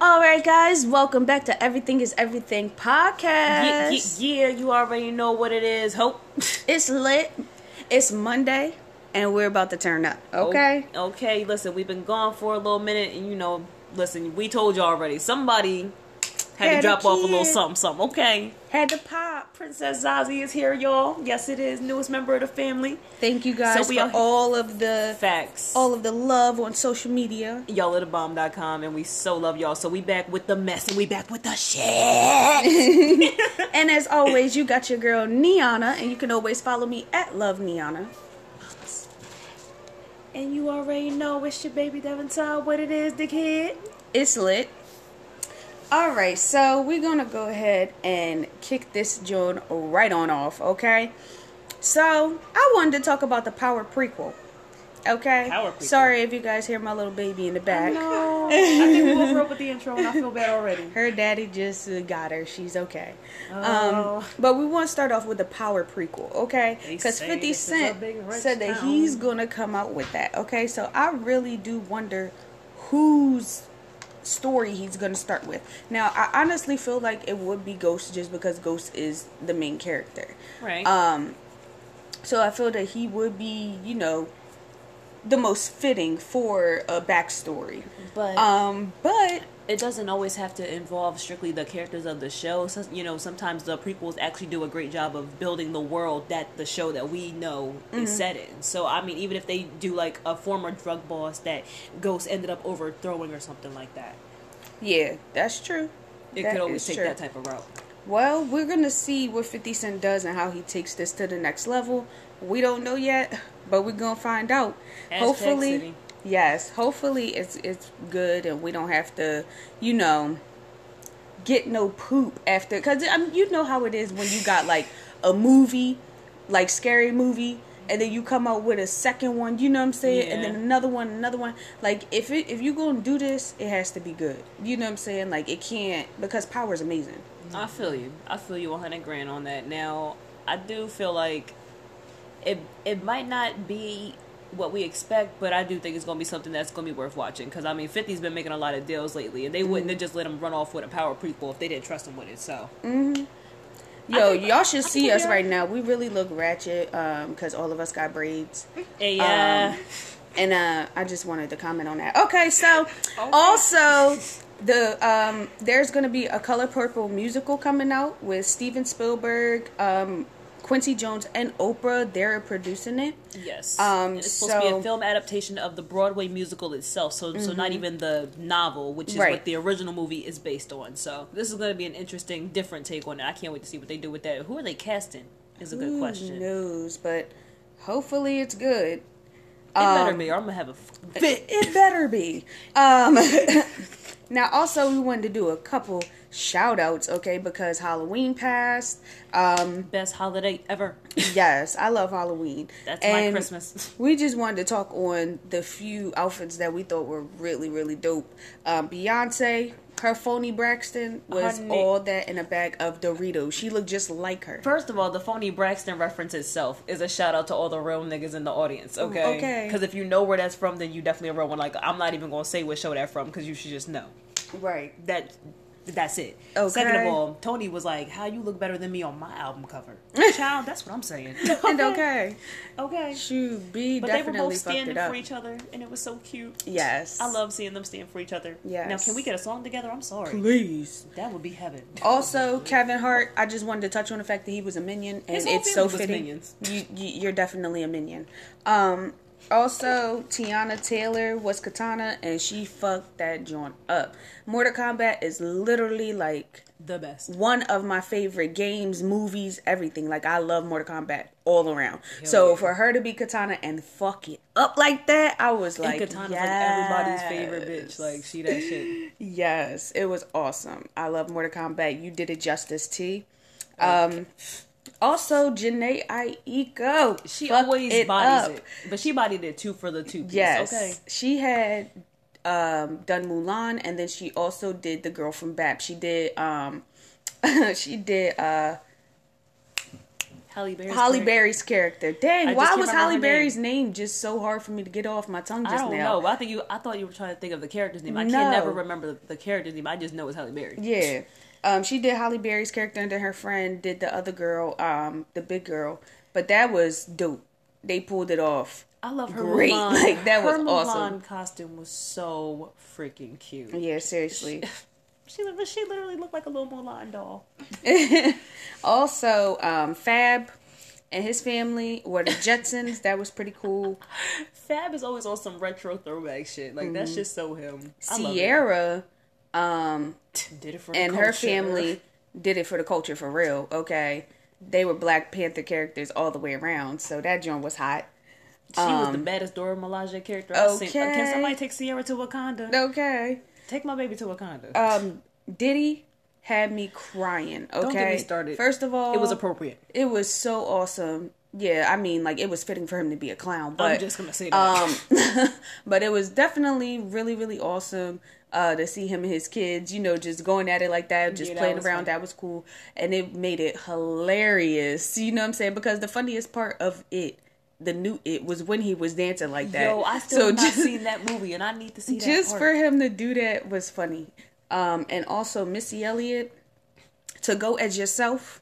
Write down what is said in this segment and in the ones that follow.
All right, guys, welcome back to Everything is Everything podcast. Yeah, yeah, yeah, you already know what it is. Hope. It's lit. It's Monday, and we're about to turn up. Oh, okay. O- Okay, listen, we've been gone for a little minute, and you know, listen, we told you already. Somebody had, Had to drop off a little something, something. Okay. Had to pop. Princess Zazie is here, y'all. Yes, it is. Newest member of the family. Thank you guys So we for are- all of the Facts. all of the love on social media. y'all at the bomb.com and we so love y'all. So we back with the mess and we back with the shit. And as always, you got your girl Niana, and you can always follow me at Love Niana. and you already know it's your baby Devin Todd, what it is, the kid. It's lit. All right, so we're gonna go ahead and kick this joint right on off, okay? So I wanted to talk about the Power prequel. Okay. Power prequel. Sorry if you guys hear my little baby in the back. No, I think we grew up with the intro and I feel bad already. Her daddy just uh, got her. She's okay. Oh. Um, but we want to start off with the Power prequel, okay? Because 50 Cent is a Cent big rich said that town. he's to come out with that, okay? So I really do wonder whose story he's going to start with. Now, I honestly feel like it would be Ghost just because Ghost is the main character. Right. Um, so I feel that he would be, you know, the most fitting for a backstory. but Um, but it doesn't always have to involve strictly the characters of the show. So, you know, sometimes the prequels actually do a great job of building the world that the show that we know Mm-hmm. is set in. So, I mean, even if they do like a former drug boss that Ghost ended up overthrowing or something like that, yeah, that's true. it That could always take true. that type of route. Well, we're gonna see what 50 Cent does and how he takes this to the next level. We don't know yet, but we're gonna find out. Hashtag hopefully, City. Yes. Hopefully, it's it's good and we don't have to, you know, get no poop after. Because I mean, you know how it is when you got like a movie, like scary movie. And then you come out with a second one, you know what I'm saying, and then another one, another one. Like if it if you gonna do this, it has to be good. You know what I'm saying? Like it can't because power's amazing. I feel you. I feel you 100 grand on that. Now, I do feel like it it might not be what we expect, but I do think it's going to be something that's going to be worth watching. Because, I mean, 50's been making a lot of deals lately, and they wouldn't have just let him run off with a power prequel if they didn't trust him with it. So, Yo, think- y'all should see us right now. We really look ratchet um cuz all of us got braids. yeah. And uh I just wanted to comment on that. Okay, so also the um there's going to be a Color Purple musical coming out with Steven Spielberg, um Quincy Jones and Oprah. They're producing it. yes. um, And it's supposed to be a film adaptation of the Broadway musical itself. So, so not even the novel, which is Right. what the original movie is based on. So, this is going to be an interesting, different take on it. I can't wait to see what they do with that. Who are they casting? Is a good Who question. knows, but hopefully it's good. It better Um, be, or I'm gonna have a f- It, it better be. Um, now, also, we wanted to do a couple shout outs, okay, because Halloween passed. Um, best holiday ever. yes, I love Halloween. That's my Christmas. We just wanted to talk on the few outfits that we thought were really, really dope. Um, Beyonce, her phony Braxton was Honey. all that in a bag of Doritos. She looked just like her. First of all, the phony Braxton reference itself is a shout out to all the real niggas in the audience. Okay. Okay. Because if you know where that's from, then you definitely a real one. Like I'm not even gonna say what show that from because you should just know Right. that. That's it. Okay. Second of all, Toni was like, "How you look better than me on my album cover?" Child, that's what I'm saying. And okay. okay. Shoot, B But they were definitely both standing for each other, and it was so cute. Yes. I love seeing them stand for each other. Yes. Now, can we get a song together? I'm sorry. Please. That would be heaven. Also, Kevin Hart. I just wanted to touch on the fact that he was a minion, and His it's so fitting. minions. You, you, you're definitely a minion. Um, also, Teyana Taylor was Katana, and she fucked that joint up. Mortal Kombat is literally like The best. one of my favorite games, movies, everything. Like I love Mortal Kombat all around. so yeah. for her to be Katana and fuck it up like that, I was like, and Katana's yes. like everybody's favorite bitch. Like she that shit. Yes, it was awesome. I love Mortal Kombat. You did it justice, T. Um, also, Jhené Aiko. She always bodies up. it, but she bodied it two for the two piece. Yes, Okay. she had um, done Mulan, and then she also did the girl from BAP. She did um, she did uh, Halle Berry's Holly character? Berry's character. Dang, I why was remember Halle name. Berry's name just so hard for me to get off my tongue just now? I don't now? know. I think you. I thought you were trying to think of the character's name. I No. can't never remember the, the character's name. I just know it's Halle Berry. Yeah. Um, she did Halle Berry's character, and then her friend did the other girl, um, the big girl. But that was dope. They pulled it off. I love her Great. Mulan. Like, that was her awesome. Mulan costume was so freaking cute. Yeah, seriously. She li- she literally looked like a little Mulan doll. also, um, Fab and his family were the Jetsons. That was pretty cool. Fab is always on some retro throwback shit. Like that's just so him. Ciara, um, did it for the and her family did it for the culture for real. Okay, they were Black Panther characters all the way around, so that joint was hot. She was the um, baddest Dora Milaje character I've seen. okay. Can somebody take Ciara to Wakanda? Okay, Take my baby to Wakanda. um, Diddy had me crying. Okay, Don't get me started. First of all, it was appropriate. It was so awesome. Yeah, I mean, like it was fitting for him to be a clown. But I'm just gonna say that. um, but it was definitely really, really awesome uh, to see him and his kids. You know, just going at it like that, just Yeah, that playing around. fun. That was cool, and it made it hilarious. You know what I'm saying? Because the funniest part of it, the new it, was when he was dancing like that. Yo, I still So have not just- seen that movie, and I need to see that. just part. for him to do that was funny. Um, and also Missy Elliott to go as yourself.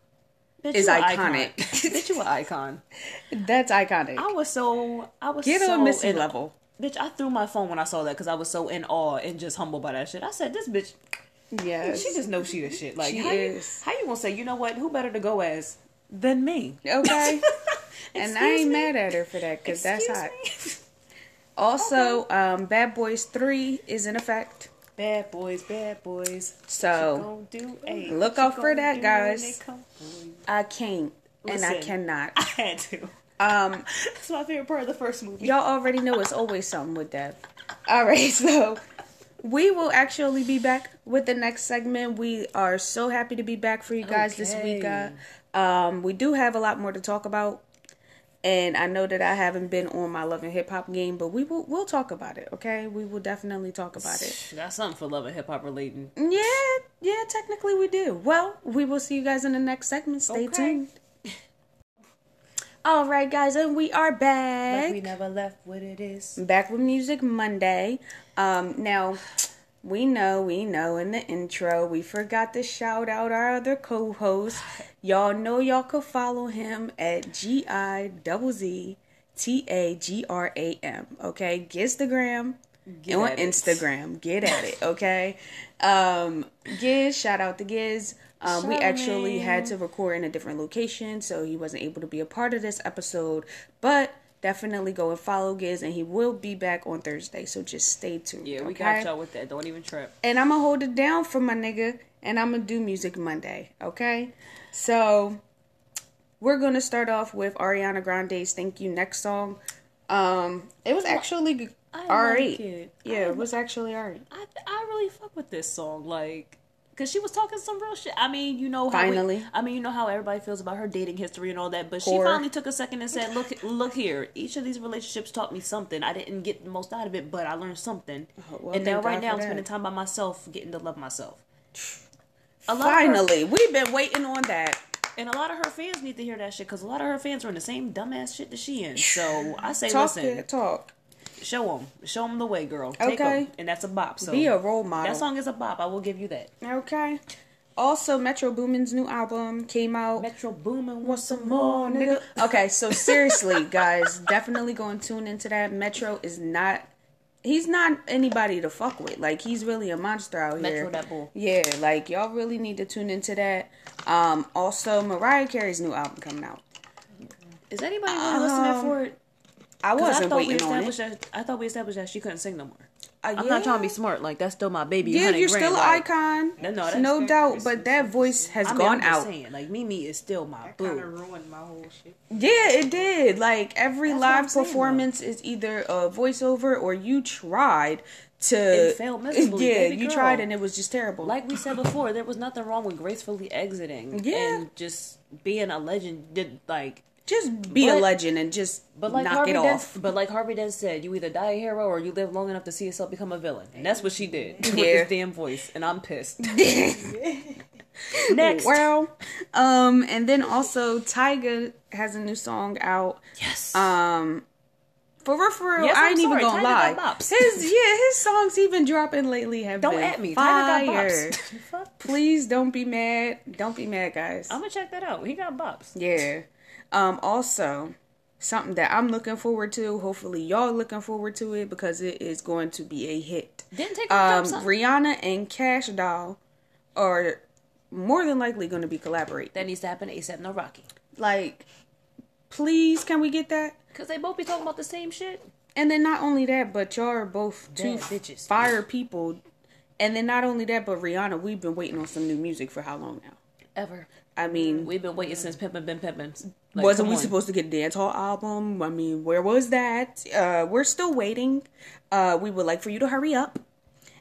Bitch, is you iconic. icon. Bitch, you an icon. That's iconic. I was so I was Get so on Missy in- level. Bitch, I threw my phone when I saw that because I was so in awe and just humbled by that shit. I said, "This bitch, Yes. she just knows she the shit." Like, She how is. You, how you gonna say, you know what? Who better to go as than me? Okay. and I ain't me? mad at her for that because that's hot. me? Also, um, Bad Boys 3 is in effect. Bad boys, bad boys. So, What you gonna do? Hey, look out for that, guys. they come for you? I can't and I cannot. I had to. Um, That's my favorite part of the first movie. y'all already know it's always something with that. All right, so we will actually be back with the next segment. We are so happy to be back for you guys this week. Uh, um, we do have a lot more to talk about, and I know that I haven't been on my love and hip hop game, but we will we'll talk about it. Okay, we will definitely talk about it. That's something for love and hip hop relating. Yeah, yeah, technically we do. Well, we will see you guys in the next segment. Stay Okay. tuned. All right, guys, and we are back. Like we never left what it is. back with Music Monday. Um, now, we know, we know in the intro, we forgot to shout out our other co host. Y'all know y'all could follow him at G I double Z T A G R A M. Okay, Gizstagram. Get on at it. Instagram. Get at it, okay? Um, Giz, shout out to Giz. Um, we actually had to record in a different location, so he wasn't able to be a part of this episode. But definitely go and follow Giz, and he will be back on Thursday. So just stay tuned. Yeah, we okay? got y'all with that. Don't even trip. And I'm gonna hold it down for my nigga, and I'm gonna do Music Monday. Okay, so we're gonna start off with Ariana Grande's "Thank You" next song. Um, it was actually I like it. Yeah, I it was actually alright. I I really fuck with this song, like, cause she was talking some real shit. I mean, you know, how we- Finally. I mean, you know how everybody feels about her dating history and all that, but she finally took a second and said, "Look, look here. Each of these relationships taught me something. I didn't get the most out of it, but I learned something. Oh, well, and now, right God now, I'm spending time by myself, getting to love myself. A lot of her- Finally, we've been waiting on that. and a lot of her fans need to hear that shit because a lot of her fans are in the same dumbass shit that she in. So I say, Talk listen, talk. Show them, show them the way, girl. Take Okay. 'em. and that's a bop. So Be a role model. that song is a bop. I will give you that. Okay. Also, Metro Boomin's new album came out. Metro Boomin, Want some more, nigga? Okay, so seriously, guys, definitely go and tune into that. Metro is not. He's not anybody to fuck with. Like he's really a monster out Metro here. that bull. Yeah, like y'all really need to tune into that. Um, also Mariah Carey's new album coming out. Is anybody really listening Um, for it? I 'Cause wasn't I thought we waiting on established it. that. I thought we established that she couldn't sing no more. Uh, I'm not trying to be smart. Like that's still my baby. Yeah, you're grand, still an like, icon. No, no, that's no fair. doubt. But that voice has I mean, gone I'm just out. saying, like Mimi is still my Kind boo. of ruined my whole shit. Yeah, it did. Like every That's what I'm live saying, performance is either a voiceover or you tried to. It failed miserably, Yeah, baby you girl. tried and it was just terrible. Like we said before, there was nothing wrong with gracefully exiting Yeah. and just being a legend. Did like, just be a legend and just but like knock Harvey it Dent, off. but like Harvey Dent said, you either die a hero or you live long enough to see yourself become a villain, and that's what she did with Yeah. this damn voice. And I'm pissed. Next. Well, um, and then also Tyga has a new song out. Yes. Um, for real, for real, Yes, I ain't even sorry, gonna Tyga lie. His yeah, his songs he's been dropping lately have don't been at me. Fire. got bops. Please don't be mad. Don't be mad, guys. I'm gonna check that out. He got bops. Yeah. Um, also, something that I'm looking forward to. Hopefully, y'all looking forward to it because it is going to be a hit. Didn't take Um. Rihanna and Kash Doll are more than likely going to be collaborating. that needs to happen ASAP. No Rocky. Like, please, can we get that? Cause they both be talking about the same shit. And then not only that, but y'all are both two bitches. fire people. And then not only that, but Rihanna, we've been waiting on some new music for how long now? Ever. I mean, We've been waiting since Pimpin' Been Pimpin'. Like, wasn't we on. supposed to get a dance hall album? I mean, where was that? Uh, we're still waiting. Uh, we would like for you to hurry up.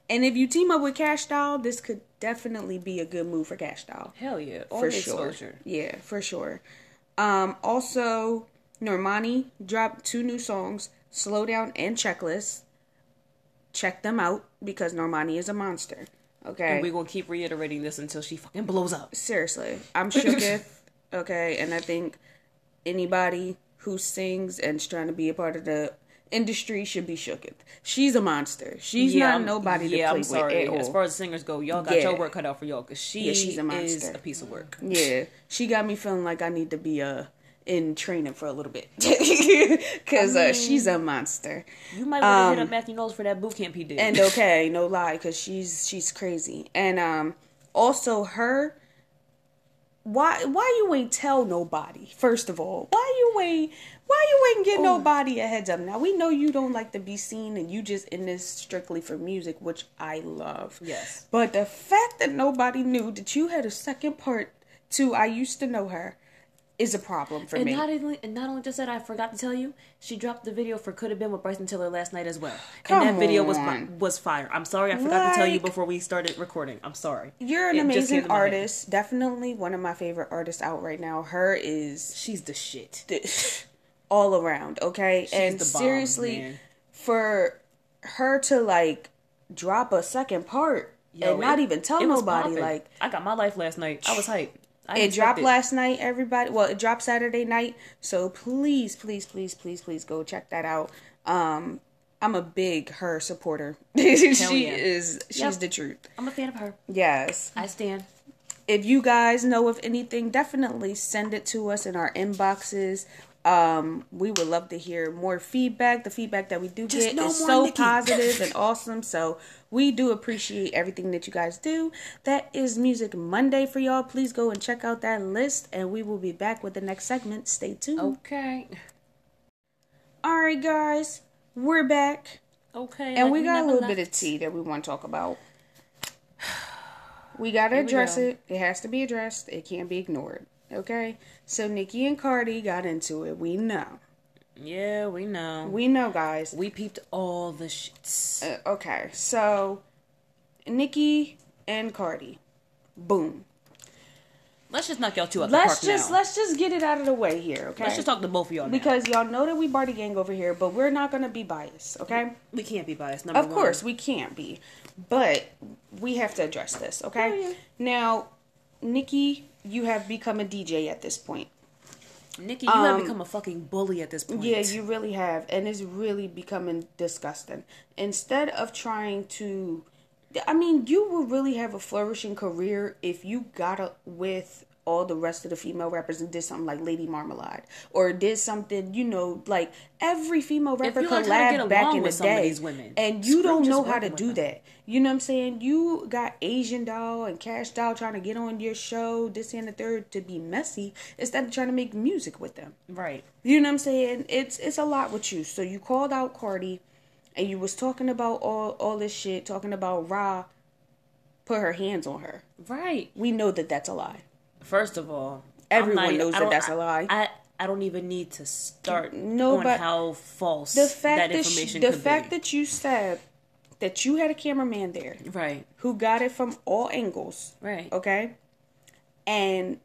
And if you team up with Kash Doll, this could definitely be a good move for Kash Doll. Hell yeah. All for sure. exposure. Yeah, for sure. Um, also, Normani dropped two new songs, Slow Down and Checklist. Check them out because Normani is a monster. Okay. And we're gonna keep reiterating this until she fucking blows up. Seriously, I'm shooketh. okay, and I think anybody who sings and is trying to be a part of the industry should be shooketh. She's a monster. She's not I'm- nobody yeah, to play I'm sorry. with As far as singers go, y'all got Yeah. your work cut out for y'all because she Yeah, she's a is a piece of work. Yeah, she got me feeling like I need to be uh in training for a little bit because uh, she's a monster. You might want to hit up Matthew Knowles for that boot camp he did. Um, And okay, no lie, because she's she's crazy. And um, also her. Why why you ain't tell nobody? First of all, why you ain't why you ain't get oh. nobody a heads up? Now we know you don't like to be seen, and you just in this strictly for music, which I love. Yes. But the fact that nobody knew that you had a second part to "I Used to Know Her" is a problem for and me. not only and not only just that, I forgot to tell you, she dropped the video for "Could Have Been" with Bryson Tiller last night as well. Come and that video was on. was fire. I'm sorry, I forgot to tell you before we started recording. I'm sorry. You're an It amazing artist. Definitely one of my favorite artists out right now. Her is She's the shit. the- all around, okay? and the bomb, seriously, man. for her to like drop a second part Yo, and not even tell it nobody, like I got my life last night. I was hyped. I it dropped expected- last night. Everybody, well, it dropped Saturday night. So please, please, please, please, please go check that out. Um, I'm a big her supporter. she yeah. is. She's Yep. the truth. I'm a fan of her. Yes. I stand. if you guys know of anything, definitely send it to us in our inboxes. Um, we would love to hear more feedback. The feedback that we do Just get no is so Nicki. positive and awesome. So we do appreciate everything that you guys do. That is Music Monday for y'all. Please go and check out that list, and we will be back with the next segment. Stay tuned. Okay. All right, guys, we're back, Okay. and like we got a little left. bit of tea that we want to talk about. We gotta Here we address go. it. It has to be addressed. It can't be ignored. Okay. So Nicki and Cardi got into it. We know. Yeah, we know. We know, guys. We peeped all the shits. Uh, okay. So Nicki and Cardi. Boom. Let's just knock y'all two out Let's park just now. let's just get it out of the way here. Okay. Let's just talk to both of y'all now. because y'all know that we Bardi gang over here, but we're not gonna be biased. Okay. we can't be biased. Number Of one. course, we can't be, but we have to address this, okay? Oh, yeah. Now, Nicki, you have become a DJ at this point. Nicki, you have Um, become a fucking bully at this point. Yeah, you really have, and it's really becoming disgusting. Instead of trying to, I mean, you would really have a flourishing career if you got a, with all the rest of the female rappers and did something like Lady Marmalade, or did something, you know, like every female rapper you learned how to collab get back in the with some of day, women, and you don't know how to do them. that. You know what I'm saying? You got Asian doll and Kash Doll trying to get on your show, this and the third, to be messy instead of trying to make music with them. Right. You know what I'm saying? It's it's a lot with you. So you called out Cardi, and you was talking about all all this shit, talking about Rah put her hands on her. Right. We know that that's a lie. First of all, Everyone not- knows that that's a lie. I, I don't even need to start No, on but how false The fact that that, information sh- the fact be. that you said that you had a cameraman there right. who got it from all angles, Right. okay, and.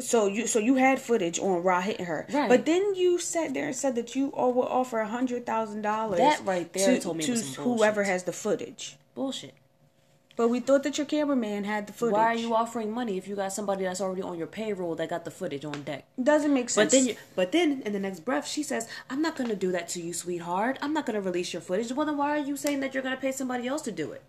So you so you had footage on Rah hitting her, Right. but then you sat there and said that you all would offer a hundred thousand dollars. That right there to, told me it to whoever bullshit. has the footage. Bullshit. But we thought that your cameraman had the footage. Why are you offering money if you got somebody that's already on your payroll that got the footage on deck? Doesn't make sense. But then, you, but then in the next breath, she says, "I'm not gonna do that to you, sweetheart. I'm not gonna release your footage." Well, then why are you saying that you're gonna pay somebody else to do it?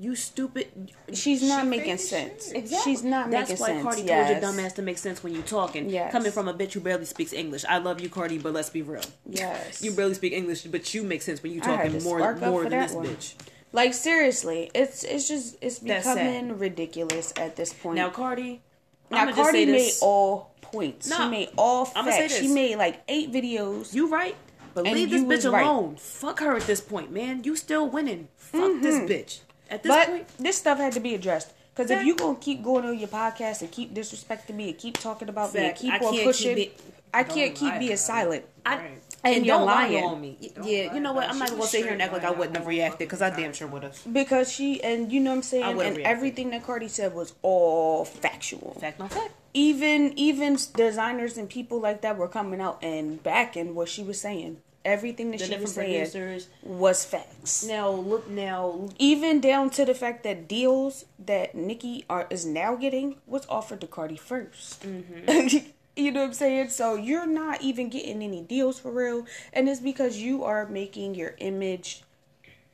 You stupid. she's not She making sense. shit. She's not That's making sense. That's why. Cardi yes. told your dumbass to make sense when you talking. Yes. Coming from a bitch who barely speaks English. I love you, Cardi, but let's be real. Yes. You barely speak English, but you make sense when you I had talking more more than this one. bitch. Like seriously, it's it's just it's That's sad. becoming ridiculous at this point. Now, Cardi. Now, I'ma just Cardi say made this. all points. she made all facts. She made like eight videos. You right. But And leave this was bitch right. alone. Fuck her at this point, man. You still winning. Fuck this mm-hmm. bitch. At this but point, this stuff had to be addressed. Because if Fact. you gonna keep going on your podcast and keep disrespecting me and keep talking about me and keep I on pushing, keep it- I can't keep being silent. I Right. And you're don't lie lying. on me. Yeah, lie you know what? I'm not gonna sit here and act like I wouldn't have reacted because I damn sure would have. Because she and you know what I'm saying, and reacted. everything that Cardi said was all factual. Fact, no fact. Even even designers and people like that were coming out and backing what she was saying. Everything that The she was saying producers. was facts. Now look, now Even down to the fact that deals that Nicki are is now getting was offered to Cardi 1st Mm-hmm. you know what I'm saying? So you're not even getting any deals for real, and it's because you are making your image.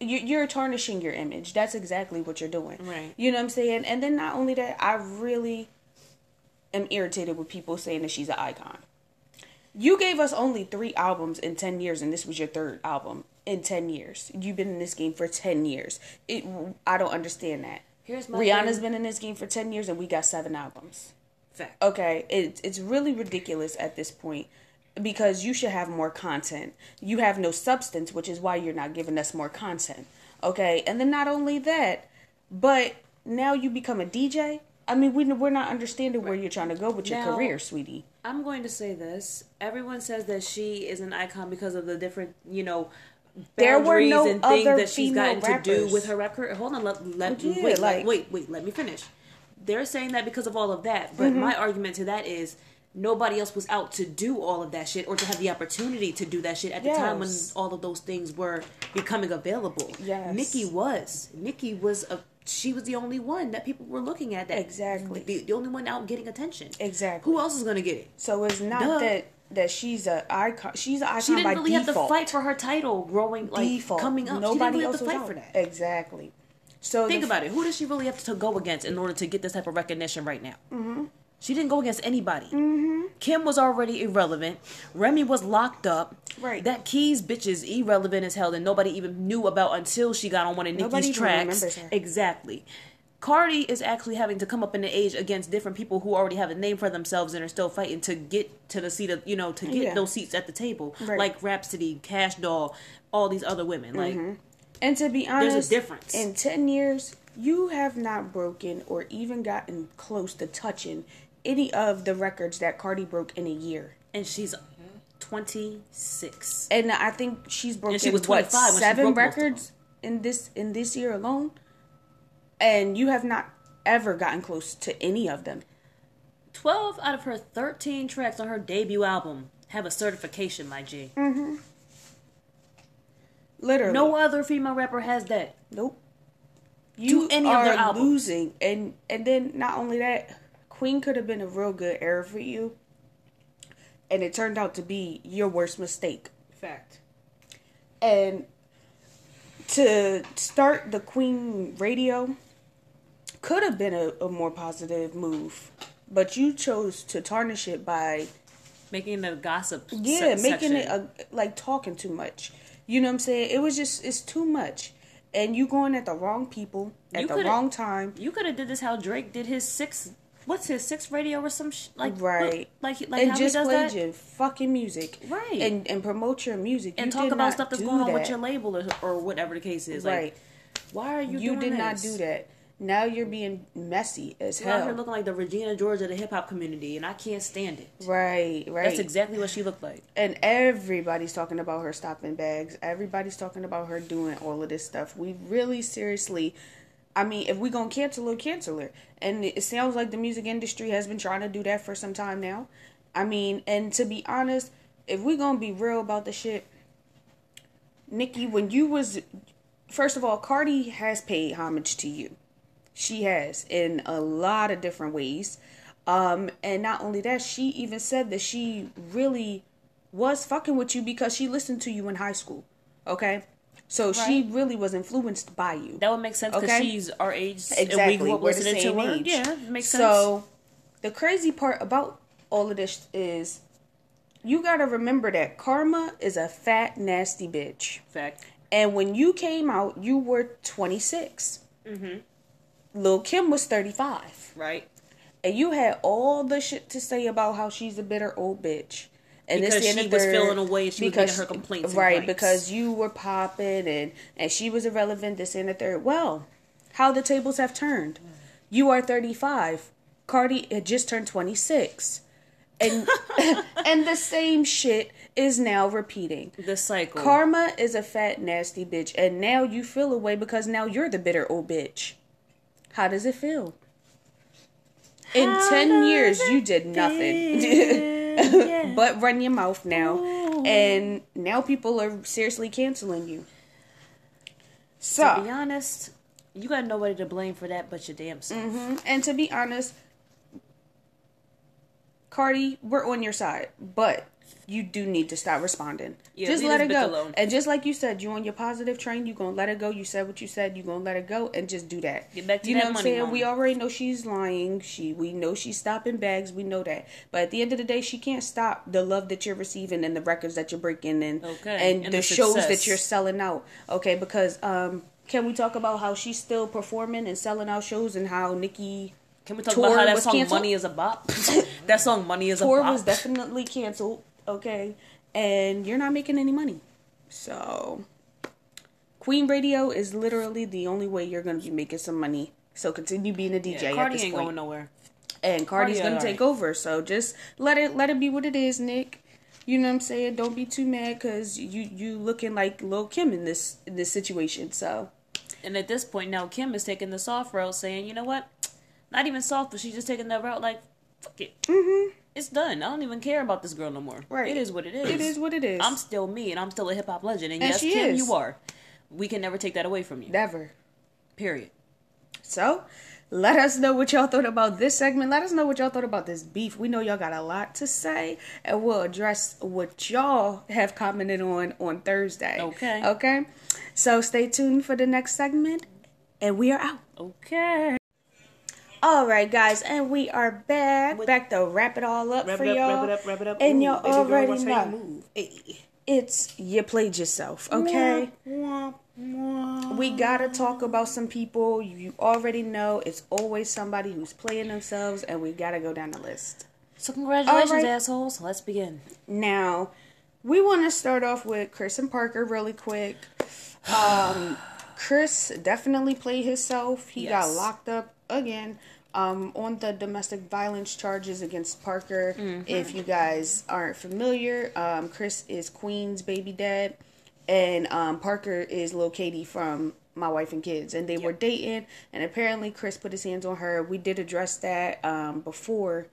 you- You're tarnishing your image. That's exactly what you're doing. Right. You know what I'm saying? And then not only that, I really am irritated with people saying that she's an icon. You gave us only three albums in 10 years, and this was your third album in 10 years. You've been in this game for 10 years. It, I don't understand that. Here's my Rihanna's thing. been in this game for 10 years, and we got seven albums. Fact. Okay, it's it's really ridiculous at this point because you should have more content. You have no substance, which is why you're not giving us more content. Okay, and then not only that, but now you become a DJ. I mean, we we're not understanding where you're trying to go with your career, sweetie. I'm going to say this. Everyone says that she is an icon because of the different, you know, There were no and things other that she's gotten to do rappers. with her record. Hold on, let, let Yeah, wait, like- wait, wait, let me finish. They're saying that because of all of that, but Mm-hmm. my argument to that is nobody else was out to do all of that shit or to have the opportunity to do that shit at the time when all of those things were becoming available. Yes. Nicki was. Nicki was a she was the only one that people were looking at that Exactly. the, the only one out getting attention. Exactly. Who else is gonna get it? So it's not Duh. that that she's a icon. She's an icon She didn't by really have to fight for her title growing like default. coming up. Nobody she didn't really else have to was fight out. for that. Exactly. So Think about it. Who does she really have to go against in order to get this type of recognition right now? Mm-hmm. She didn't go against anybody. Mm-hmm. Kim was already irrelevant. Remy was locked up. Right. That Keys bitch is irrelevant as hell and nobody even knew about until she got on one of Nobody Nicki's tracks. Exactly. Cardi is actually having to come up in the age against different people who already have a name for themselves and are still fighting to get to the seat of you know to get Yeah. those seats at the table, Right. like Rapsody, Kash Doll, all these other women. Like And to be honest, There's a difference. In ten years, you have not broken or even gotten close to touching any of the records that Cardi broke in a year. and she's 26. And I think she's broken she was what 25 when she seven broke most of them. records in this in this year alone. And you have not ever gotten close to any of them. 12 out of her 13 tracks on her debut album have a certification, my G. Mm-hmm. Literally, No other female rapper has that. Nope. You Do any of are their albums. losing, and and then not only that, Queen could have been a real good era for you, and it turned out to be your worst mistake. Fact. And to start the Queen radio could have been a, a more positive move, but you chose to tarnish it by Making the gossip yeah, se- making section. it a, like talking too much. You know what I'm saying? It was just it's too much, and you going at the wrong people at You the wrong time. You could have did this how Drake did his six. What's his sixth radio or some sh- like Right. Like like and how just he does play that your fucking music. Right. And and promote your music. and You talk about stuff that's going on with your label or, or whatever the case is. Like, Right. Why are you? You did not do that. Now you're being messy as You're hell. looking like the Regina George of the hip hop community, and I can't stand it. Right, right. That's exactly what she looked like. and everybody's talking about her stopping bags. Everybody's talking about her doing all of this stuff. We really seriously I mean, if we gonna cancel her, cancel her. And it sounds like the music industry has been trying to do that for some time now. I mean, and to be honest, if we gonna be real about the shit, Nicki, when you was first of all, Cardi has paid homage to you. She has in a lot of different ways. Um, and not only that, she even said that she really was fucking with you because she listened to you in high school. Okay? So she really was influenced by you. That would make sense because Okay. she's our age Exactly. and we grew up We're the listening to same her. age. Yeah, it makes sense. So the crazy part about all of this is you gotta remember that Karma is a fat, nasty bitch. Fact. And when you came out, you were 26. Mm-hmm. Lil Kim was 35. Right. And you had all the shit to say about how she's a bitter old bitch. And Because this, and she was feeling away and she was her complaints Right, because you were popping and, and she was irrelevant, this and the third. Well, how the tables have turned. You are 35. Cardi had just turned 26. And and the same shit is now repeating. The cycle. Karma is a fat, nasty bitch, and now you feel away because now you're the bitter old bitch. How does it feel? In How 10 years, you did nothing Yeah. but run your mouth now. Ooh. And now people are seriously canceling you. to be honest, you got nobody to blame for that but your damn self. mhm. and to be honest, Cardi, we're on your side, but you do need to stop responding. Yeah, just let it go. alone. And just like you said, you on your positive train, you gonna let it go. You said what you said, you gonna let it go and just do that. Get back to you that know what I'm saying? mama. We already know she's lying. She we know she's stopping bags, we know that. But at the end of the day, she can't stop the love that you're receiving and the records that you're breaking and Okay, and, and the, the shows that you're selling out. Okay, because um can we talk about how she's still performing and selling out shows and how Nikki Can we talk about how that song canceled? "Money Is a Bop"? that song "Money Is a Bop. tour Bop" was definitely canceled, okay? And you're not making any money. So Queen Radio is literally the only way you're gonna be making some money. So continue being a DJ Yeah, at Cardi this ain't point. going nowhere. and Cardi's Cardi gonna alright. take over. So just let it let it be what it is, Nick. You know what I'm saying? Don't be too mad because you you looking like Lil Kim in this in this situation. So And at this point now, Kim is taking the soft route, saying, "You know what? Not even soft, but she's just taking that route. Like, fuck it, mm-hmm. It's done. I don't even care about this girl no more. Right. It is what it is. it is what it is. I'm still me, and I'm still a hip hop legend. And, And yes, she Kim, is. you are. We can never take that away from you. never. Period. So, let us know what y'all thought about this segment. Let us know what y'all thought about this beef. We know y'all got a lot to say, and we'll address what y'all have commented on on Thursday. Okay. Okay. So, stay tuned for the next segment, and we are out. Okay. All right, guys, and we are back. With- Back to wrap it all up Wrap for it up, y'all. wrap it up, wrap it up. And y'all already know. move. It's you played yourself, okay? We gotta talk about some people. You already know it's always somebody who's playing themselves, and we gotta go down the list. So congratulations, right. assholes. Let's begin. Now, we want to start off with Chris and Parker really quick. Um, Chris definitely played himself. He got locked up again um, on the domestic violence charges against Parker. If you guys aren't familiar, um, Chris is Queen's baby dad, and um, Parker is Lil Kady from My Wife and Kids, and they were dating. And apparently, Chris put his hands on her. We did address that um, before,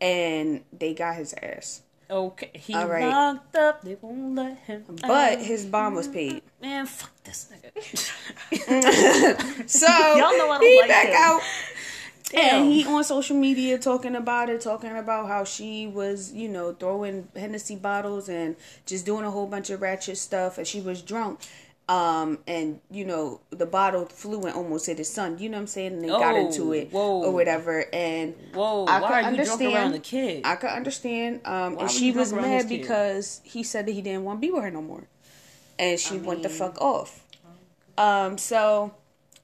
and they got his ass. Okay, he All right. locked up. They won't let him. But out. his bond was paid. man, fuck this nigga. So Y'all know I don't he like back him. out. Damn. And he on social media talking about it, talking about how she was, you know, throwing Hennessy bottles and just doing a whole bunch of ratchet stuff, and she was drunk. Um, and you know, the bottle flew and almost hit his son. You know what I'm saying? And they got Oh, into it whoa. or whatever. And Whoa, I why could are you understand. drunk around the kid? I could understand. Um, Why and she was mad because he said that he didn't want to be with her no more, and she went the fuck off. Um, so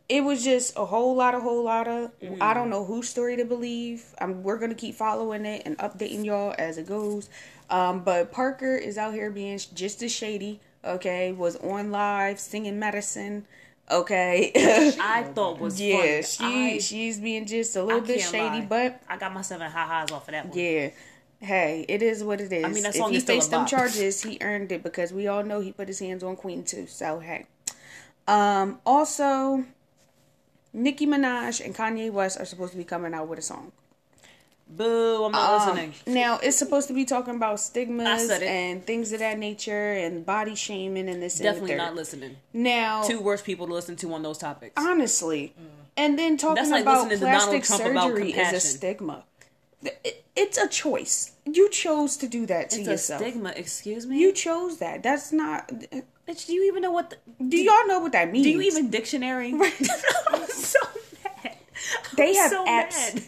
it was just a whole lot, a whole lot of. I Mm. don't know whose story to believe. Um, we're gonna keep following it and updating y'all as it goes. Um, but Parker is out here being just as shady. Okay, was on live singing medicine. Okay, I thought was yeah, funny. she I, she's being just a little bit shady, lie. but I got my seven ha ha's off of that one. yeah. Hey, it is what it is. I mean, that if song he is still faced them charges, he earned it because we all know he put his hands on Queen too. So hey. Um. Also, Nicki Minaj and Kanye West are supposed to be coming out with a song. Boo! I'm not Um, listening. now it's supposed to be talking about stigmas and things of that nature and body shaming and this Definitely and not listening. Now, Two worst people to listen to on those topics. honestly, And then talking like about listening to Donald plastic Trump about surgery is a stigma. It- It's a choice. You chose to do that to It's yourself. a stigma. Excuse me. You chose that. That's not. Bitch, do you even know what? The, Do y'all know what that means? do you even dictionary? I'm so mad. They I'm have so apps. mad.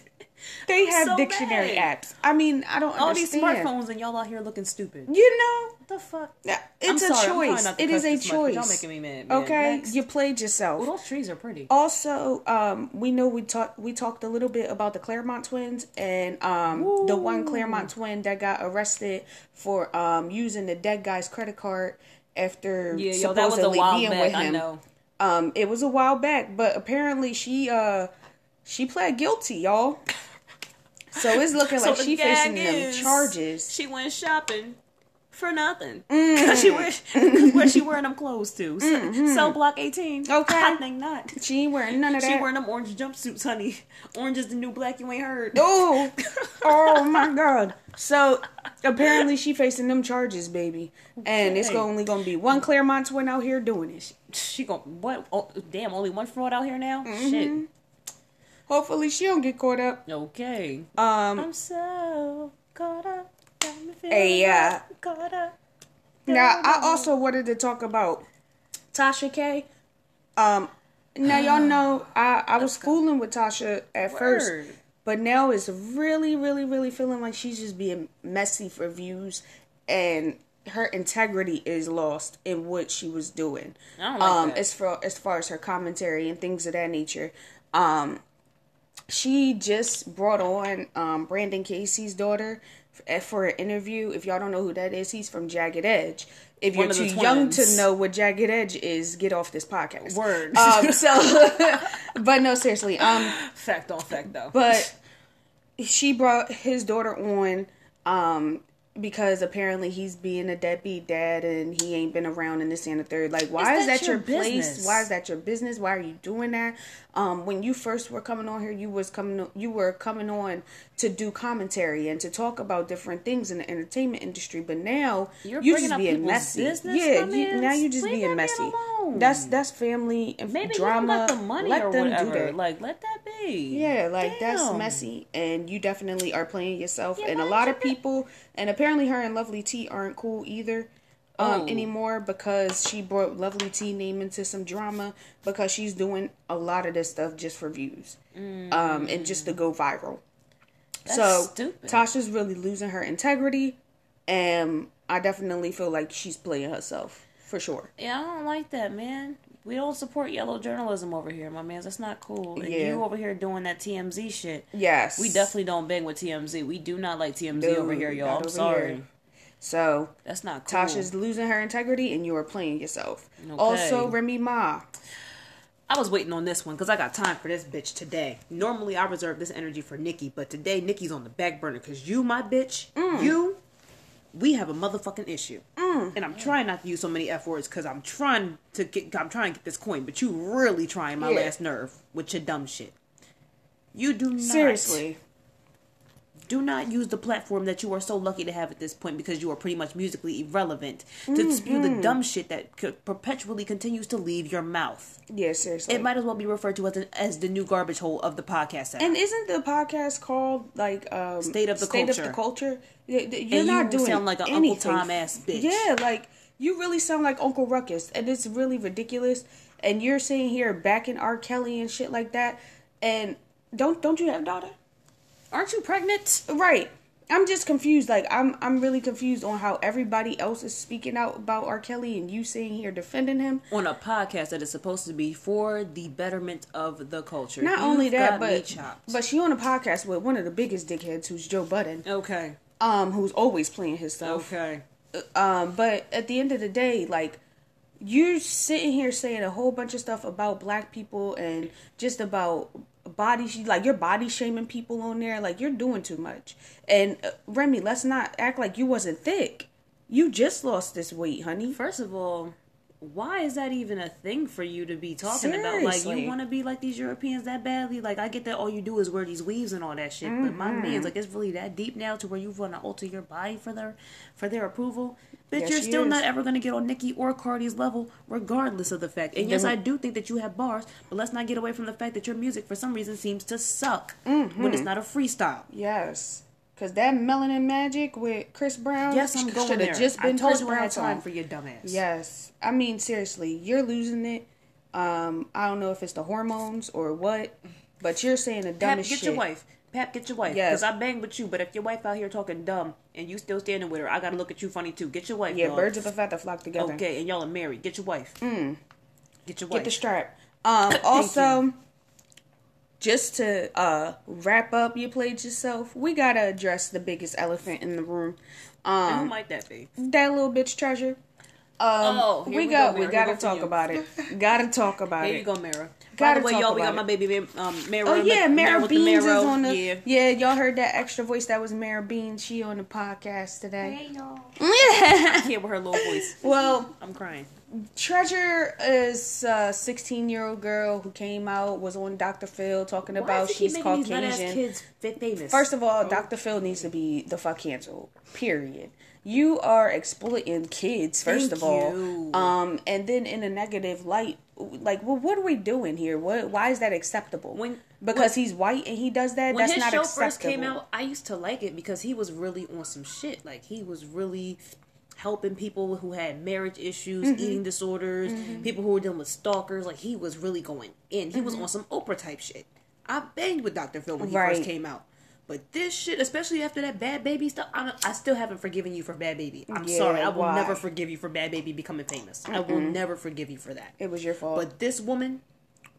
They I'm have so dictionary mad. apps. I mean, I don't All these smartphones and y'all out here looking stupid. You know, What the fuck? Yeah, I'm it's a sorry, choice. It is a much, choice. Y'all making me mad. man. okay, Next. you played yourself. Well, those trees are pretty. Also, um, we know we talked we talked a little bit about the Clermont twins and um, the one Clermont twin that got arrested for um, using the dead guy's credit card after Yeah, yo, that was a supposedly while being back. with I him. know. Um, it was a while back, but apparently she uh she pled guilty, y'all. So it's looking like the she facing them charges. She went shopping for nothing. Mm. Cause she wear, cause where she wearing them clothes to? Cell block eighteen. Mm-hmm. Okay. I think not. She ain't wearing none of that. She wearing them orange jumpsuits, honey. Orange is the new black. You ain't heard. Oh, oh my God! So apparently she facing them charges, baby, and it's only gonna be one Clermont twin out here doing it. She gon' what? Oh, damn, only one fraud out here now. Mm-hmm. Shit. Hopefully she don't get caught up. Okay. Um, I'm so caught up. Hey, yeah. now I also wanted to talk about Tasha K. Um, now y'all know I I was fooling with Tasha at first, but now it's really, really, really feeling like she's just being messy for views, and her integrity is lost in what she was doing. Like um, that. as far as far as her commentary and things of that nature. Um, she just brought on um, Brandon Casey's daughter for an interview. If y'all don't know who that is, he's from Jagged Edge. If One you're too the young to know what Jagged Edge is, get off this podcast. Word. Um, so, but no, seriously. Um, Fact on fact though. but she brought his daughter on um because apparently he's being a deadbeat dad and he ain't been around in this and the third. Like, why Is is that that, your your, place? business? Why is that your business? Why are you doing that? Um, when you first were coming on here, you was coming you were coming on to do commentary and to talk about different things in the entertainment industry. But now You're you bringing just up being messy. yeah, you, now you just being messy. That's that's family and Maybe drama. you the money Let or them whatever. do that. Like let that be. Yeah, like that's messy, and you definitely are playing yourself. Yeah, and a lot of people, and apparently her and Lovely Ti aren't cool either um, Oh. anymore because she brought Lovely Ti name into some drama because she's doing a lot of this stuff just for views, um, and just to go viral. That's so stupid. Tasha's really losing her integrity, and I definitely feel like she's playing herself for sure. Yeah, I don't like that, man. We don't support yellow journalism over here, my man. That's not cool. And Yeah. you over here doing that TMZ shit. Yes, We definitely don't bang with TMZ. We do not like TMZ over here, y'all. I'm over sorry. here. So That's not cool. Tasha's losing her integrity and you are playing yourself. Okay. Also, Remy Ma. I was waiting on this one because I got time for this bitch today. Normally, I reserve this energy for Nicki, but today Nicki's on the back burner because you, my bitch, Mm. you, we have a motherfucking issue. Mm. And I'm trying not to use so many f words because I'm trying to get, I'm trying to get this coin, but you really trying my Yeah. last nerve with your dumb shit. You do not Seriously. Do not use the platform that you are so lucky to have at this point because you are pretty much musically irrelevant to spew Mm-hmm. the dumb shit that perpetually continues to leave your mouth. Yeah, seriously. It might as well be referred to as an, as the new garbage hole of the podcast. And isn't the podcast called like um, State of the State Culture. of the Culture? You're And not you doing sound like an Uncle anything. Tom ass bitch. Yeah, like you really sound like Uncle Ruckus, and it's really ridiculous. And you're sitting here backing R. Kelly and shit like that. And don't don't you have a daughter? Aren't you pregnant? Right. I'm just confused. Like I'm I'm really confused on how everybody else is speaking out about R. Kelly and you sitting here defending him. On a podcast that is supposed to be for the betterment of the culture. Not You've only that, but but she on a podcast with one of the biggest dickheads, who's Joe Budden, okay, um, who's always playing his stuff. okay. Um, but at the end of the day, like you're sitting here saying a whole bunch of stuff about black people and just about body like you're body shaming people on there like you're doing too much. And uh, remy let's not act like you wasn't thick. You just lost this weight honey. First of all, why is that even a thing for you to be talking about? Like you want to be like these Europeans that badly? Like I get that all you do is wear these weaves and all that shit, but my Mm-hmm. man's like it's really that deep now to where you want to alter your body for their for their approval. Bitch, Yes, you're still is. not ever gonna get on Nicki or Cardi's level, regardless of the fact. And yes, I do think that you have bars, but let's not get away from the fact that your music for some reason seems to suck Mm-hmm. when it's not a freestyle. Yes. Cause that melanin magic with Chris Brown. Yes, I'm going shoulda there. just been I told Chris you had time song. for your dumbass. Yes. I mean, seriously, you're losing it. Um, I don't know if it's the hormones or what, but you're saying the Pap, get shit. your wife. Pap, get your wife. Yes. Because I bang with you, but if your wife out here talking dumb and you still standing with her, I gotta look at you funny too. Get your wife. Yeah, dog. birds of a feather flock together. Okay, and y'all are married. Get your wife. Mm. Get your wife. Get the strap. Um, also, just to uh wrap up, you played yourself. We gotta address the biggest elephant in the room. And who Um, might that be? that little bitch treasure. Um, Oh, we, we got go, we gotta go talk you. about it. gotta talk about Here it. you go, Mara. By Gotta the way, talk y'all, we got about my baby, um, Mara. Oh yeah, Mara with the Beans is on the Yeah. yeah. Y'all heard that extra voice? That was Mara Beans. She on the podcast today. Hey y'all. I can't with her little voice. Well, I'm crying. Treasure is a 16 year old girl who came out was on Dr. Phil talking about she's Caucasian. kids fit famous? First of all, Dr. Phil needs to be the fuck canceled. Period. You are exploiting kids. First Thank of all, you. um, and then in a negative light, like, well, what are we doing here? What? Why is that acceptable? When- because when- he's white and he does that, when that's his not show acceptable. first came out, I used to like it because he was really on some shit. Like he was really helping people who had marriage issues, Mm-hmm. eating disorders, people who were dealing with stalkers. Like he was really going in. He was on some Oprah type shit. I banged with Dr. Phil when he Mm-hmm. Right. first came out. But this shit, especially after that Bhad Bhabie stuff, I, I still haven't forgiven you for Bhad Bhabie. I'm Yeah, sorry. I will why? never forgive you for Bhad Bhabie becoming famous. I will never forgive you for that. It was your fault. But this woman,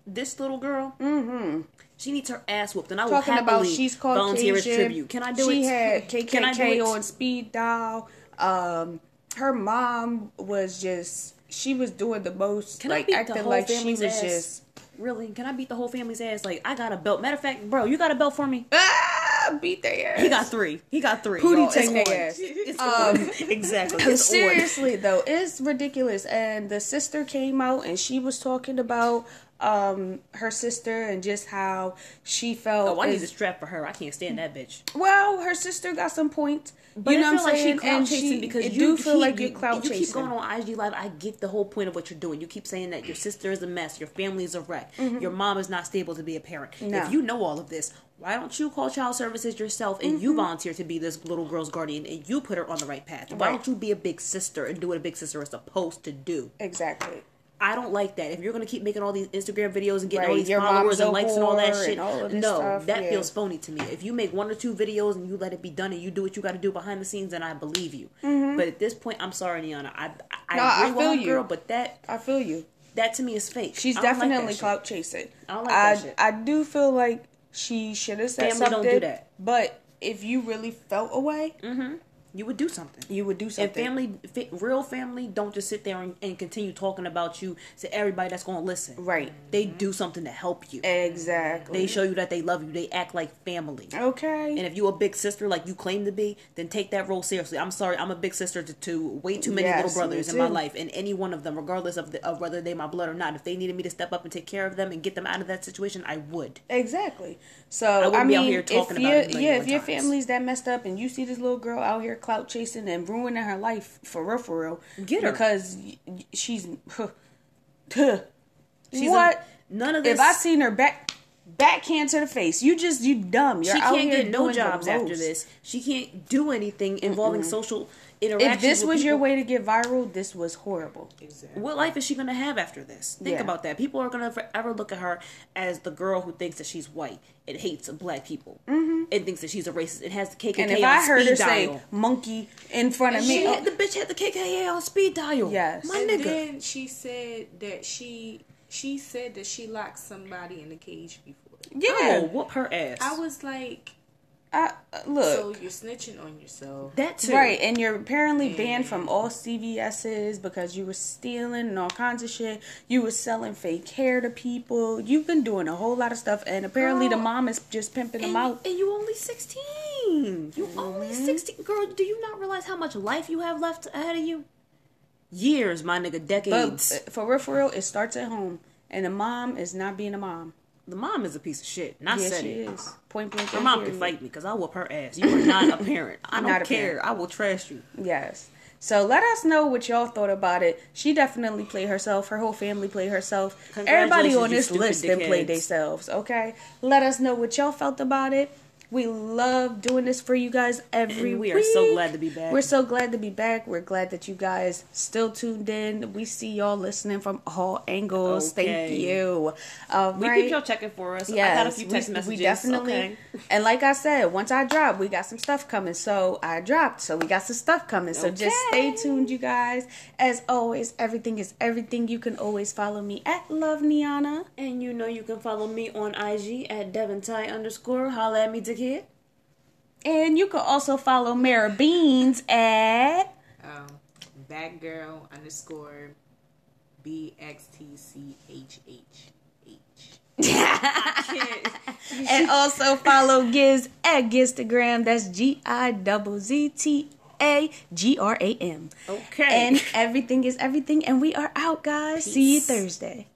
this little girl, mm-hmm. she needs her ass whooped, and I will Mm-hmm. talking about happily she's volunteer as tribute. Can I do she it? had Can I do KKK on speed dial. Um, her mom was just she was doing the most, Can I like acting whole like she family's was ass? just Really? Can I beat the whole family's ass? Like I got a belt. Matter of fact, bro, you got a belt for me. ah beat their ass. He got three. He got three. Pootie take their ass. It's Um, exactly. It's on. Seriously though, it's ridiculous. And the sister came out and she was talking about um her sister and just how she felt. Oh, I need a strap for her. I can't stand that bitch. well, her sister got some points. But you know what I'm like saying? she clout and chasing she because you do feel keep, like you, you're clout you chasing. keep going on IG Live. I get the whole point of what you're doing. You keep saying that your sister is a mess, your family is a wreck, your mom is not stable to be a parent. Mm-hmm. No. If you know all of this, why don't you call child services yourself and Mm-hmm. you volunteer to be this little girl's guardian and you put her on the right path? Why Right. don't you be a big sister and do what a big sister is supposed to do? Exactly. I don't like that. If you're gonna keep making all these Instagram videos and getting all Right, these your followers and likes and all that shit, all no, stuff, that yeah. feels phony to me. If you make one or two videos and you let it be done and you do what you got to do behind the scenes, then I believe you. But at this point, I'm sorry, Niana. I I, Mm-hmm. No, I agree with feel you. girl, but that I feel you. that to me is fake. She's don't like definitely clout chasing. I don't like I, that shit. I do feel like she should have said Family don't do that. But if you really felt a way, You would do something. you would do something. And family, real family, don't just sit there and, and continue talking about you to everybody that's going to listen. Right. They do something to help you. Exactly. They show you that they love you. They act like family. okay. And if you a big sister like you claim to be, then take that role seriously. I'm sorry, I'm a big sister to, to way too many Yes, little brothers in my life, and any one of them, regardless of, the, of whether they my blood or not, if they needed me to step up and take care of them and get them out of that situation, I would. Exactly. So I I, wouldn't be out mean, here talking if you it yeah, if your family's that messed up and you see this little girl out here clout chasing and ruining her life for real, for real, Get her. because she's huh, She's what? a- none of this. if I seen her back backhand to the face, you just you dumb. You're she can't get no jobs after this. She can't do anything involving social interactions. If this with was your way to get viral, this was horrible. Exactly. What life is she gonna have after this? Think Yeah. about that. People are gonna forever look at her as the girl who thinks that she's white and hates black people mm-hmm. and thinks that she's a racist and has the KKK And if on I heard speed her dial. say monkey in front of She me, had, the bitch had the KKK on speed dial. Yes. my and nigga. then she said that she she said that she locked somebody in the cage before. yeah, Oh, whoop her ass. I was like, I, uh, look. so you're snitching on yourself. that too. Right, and you're apparently banned from all CVS's because you were stealing and all kinds of shit. You were selling fake hair to people. You've been doing a whole lot of stuff, and apparently the mom is just pimping them out. and you only sixteen. You only Mm-hmm. sixteen, girl. Do you not realize how much life you have left ahead of you? Years, my nigga, decades. uh, for real, for real, it starts at home, and the mom is not being a mom. The mom is a piece of shit. And I yeah, said she it. is. Point blank. And mom can fight me because I whoop her ass. You are not a parent. I don't care. parent. I will trash you. Yes. So let us know what y'all thought about it. She definitely played herself. Her whole family played herself. Everybody on this list then played themselves. Okay. Let us know what y'all felt about it. We love doing this for you guys every we week. are so glad to be back. We're so glad to be back. We're glad that you guys still tuned in. We see y'all listening from all angles. Thank you. We right. keep y'all checking for us. Yes, I got a few text we, messages. We definitely, Okay. and like I said, once I drop, we got some stuff coming. So I dropped, so we got some stuff coming. So just stay tuned, you guys. As always, everything is everything. You can always follow me at Love Niana. And you know you can follow me on IG at DevonTy underscore. Holla at me, And you can also follow Mara Beans at Um, girl underscore B X T C H H H. and also follow Giz at Gizstagram. That's G I double Z T A G R A M. Okay. And everything is everything. And we are out, guys. See you Thursday.